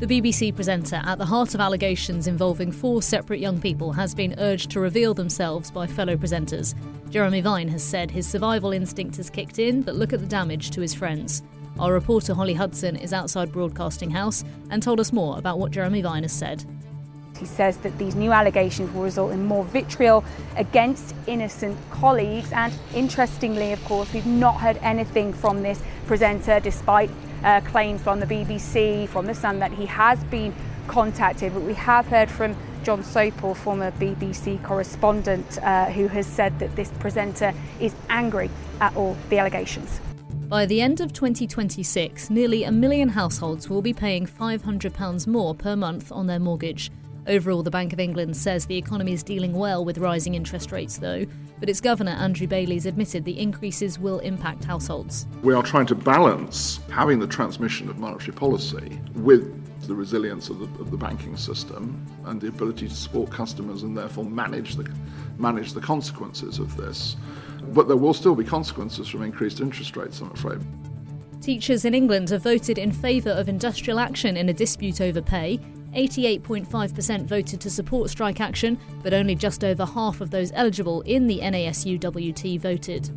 The BBC presenter at the heart of allegations involving four separate young people has been urged to reveal themselves by fellow presenters. Jeremy Vine has said his survival instinct has kicked in, but look at the damage to his friends. Our reporter Holly Hudson is outside Broadcasting House and told us more about what Jeremy Vine has said. He says that these new allegations will result in more vitriol against innocent colleagues. And interestingly, of course, we've not heard anything from this presenter despite uh, claims from the BBC, from The Sun, that he has been contacted. But we have heard from Jon Sopel, former BBC correspondent, uh, who has said that this presenter is angry at all the allegations. By the end of 2026, nearly a million households will be paying £500 more per month on their mortgage. Overall, the Bank of England says the economy is dealing well with rising interest rates, though, but its governor, Andrew Bailey's admitted the increases will impact households. We are trying to balance having the transmission of monetary policy with the resilience of the, of the, banking system and the ability to support customers and therefore manage the, manage the consequences of this. But there will still be consequences from increased interest rates, I'm afraid. Teachers in England have voted in favour of industrial action in a dispute over pay. 88.5% voted to support strike action, but only just over half of those eligible in the NASUWT voted.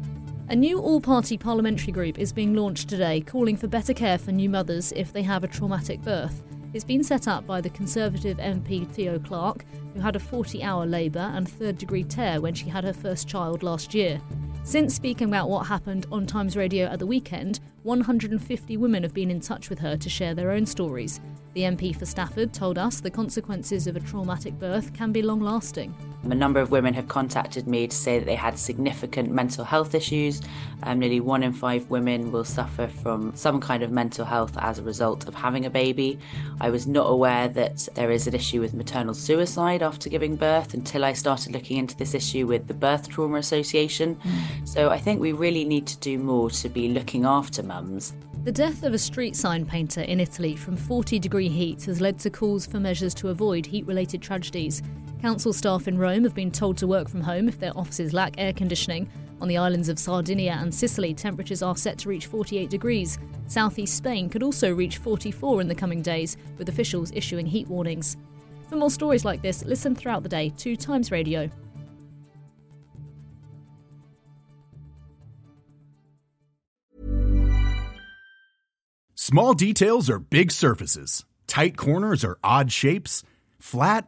A new all party parliamentary group is being launched today, calling for better care for new mothers if they have a traumatic birth. It's been set up by the Conservative MP Theo Clarke, who had a 40 hour labour and third degree tear when she had her first child last year. Since speaking about what happened on Times Radio at the weekend, 150 women have been in touch with her to share their own stories. The MP for Stafford told us the consequences of a traumatic birth can be long lasting. A number of women have contacted me to say that they had significant mental health issues. Um, nearly one in five women will suffer from some kind of mental health as a result of having a baby. I was not aware that there is an issue with maternal suicide after giving birth until I started looking into this issue with the Birth Trauma Association. So I think we really need to do more to be looking after mums. The death of a street sign painter in Italy from 40 degree heat has led to calls for measures to avoid heat related tragedies. Council staff in Rome have been told to work from home if their offices lack air conditioning. On the islands of Sardinia and Sicily, temperatures are set to reach 48 degrees. Southeast Spain could also reach 44 in the coming days, with officials issuing heat warnings. For more stories like this, listen throughout the day to Times Radio. Small details are big surfaces, tight corners are odd shapes, flat,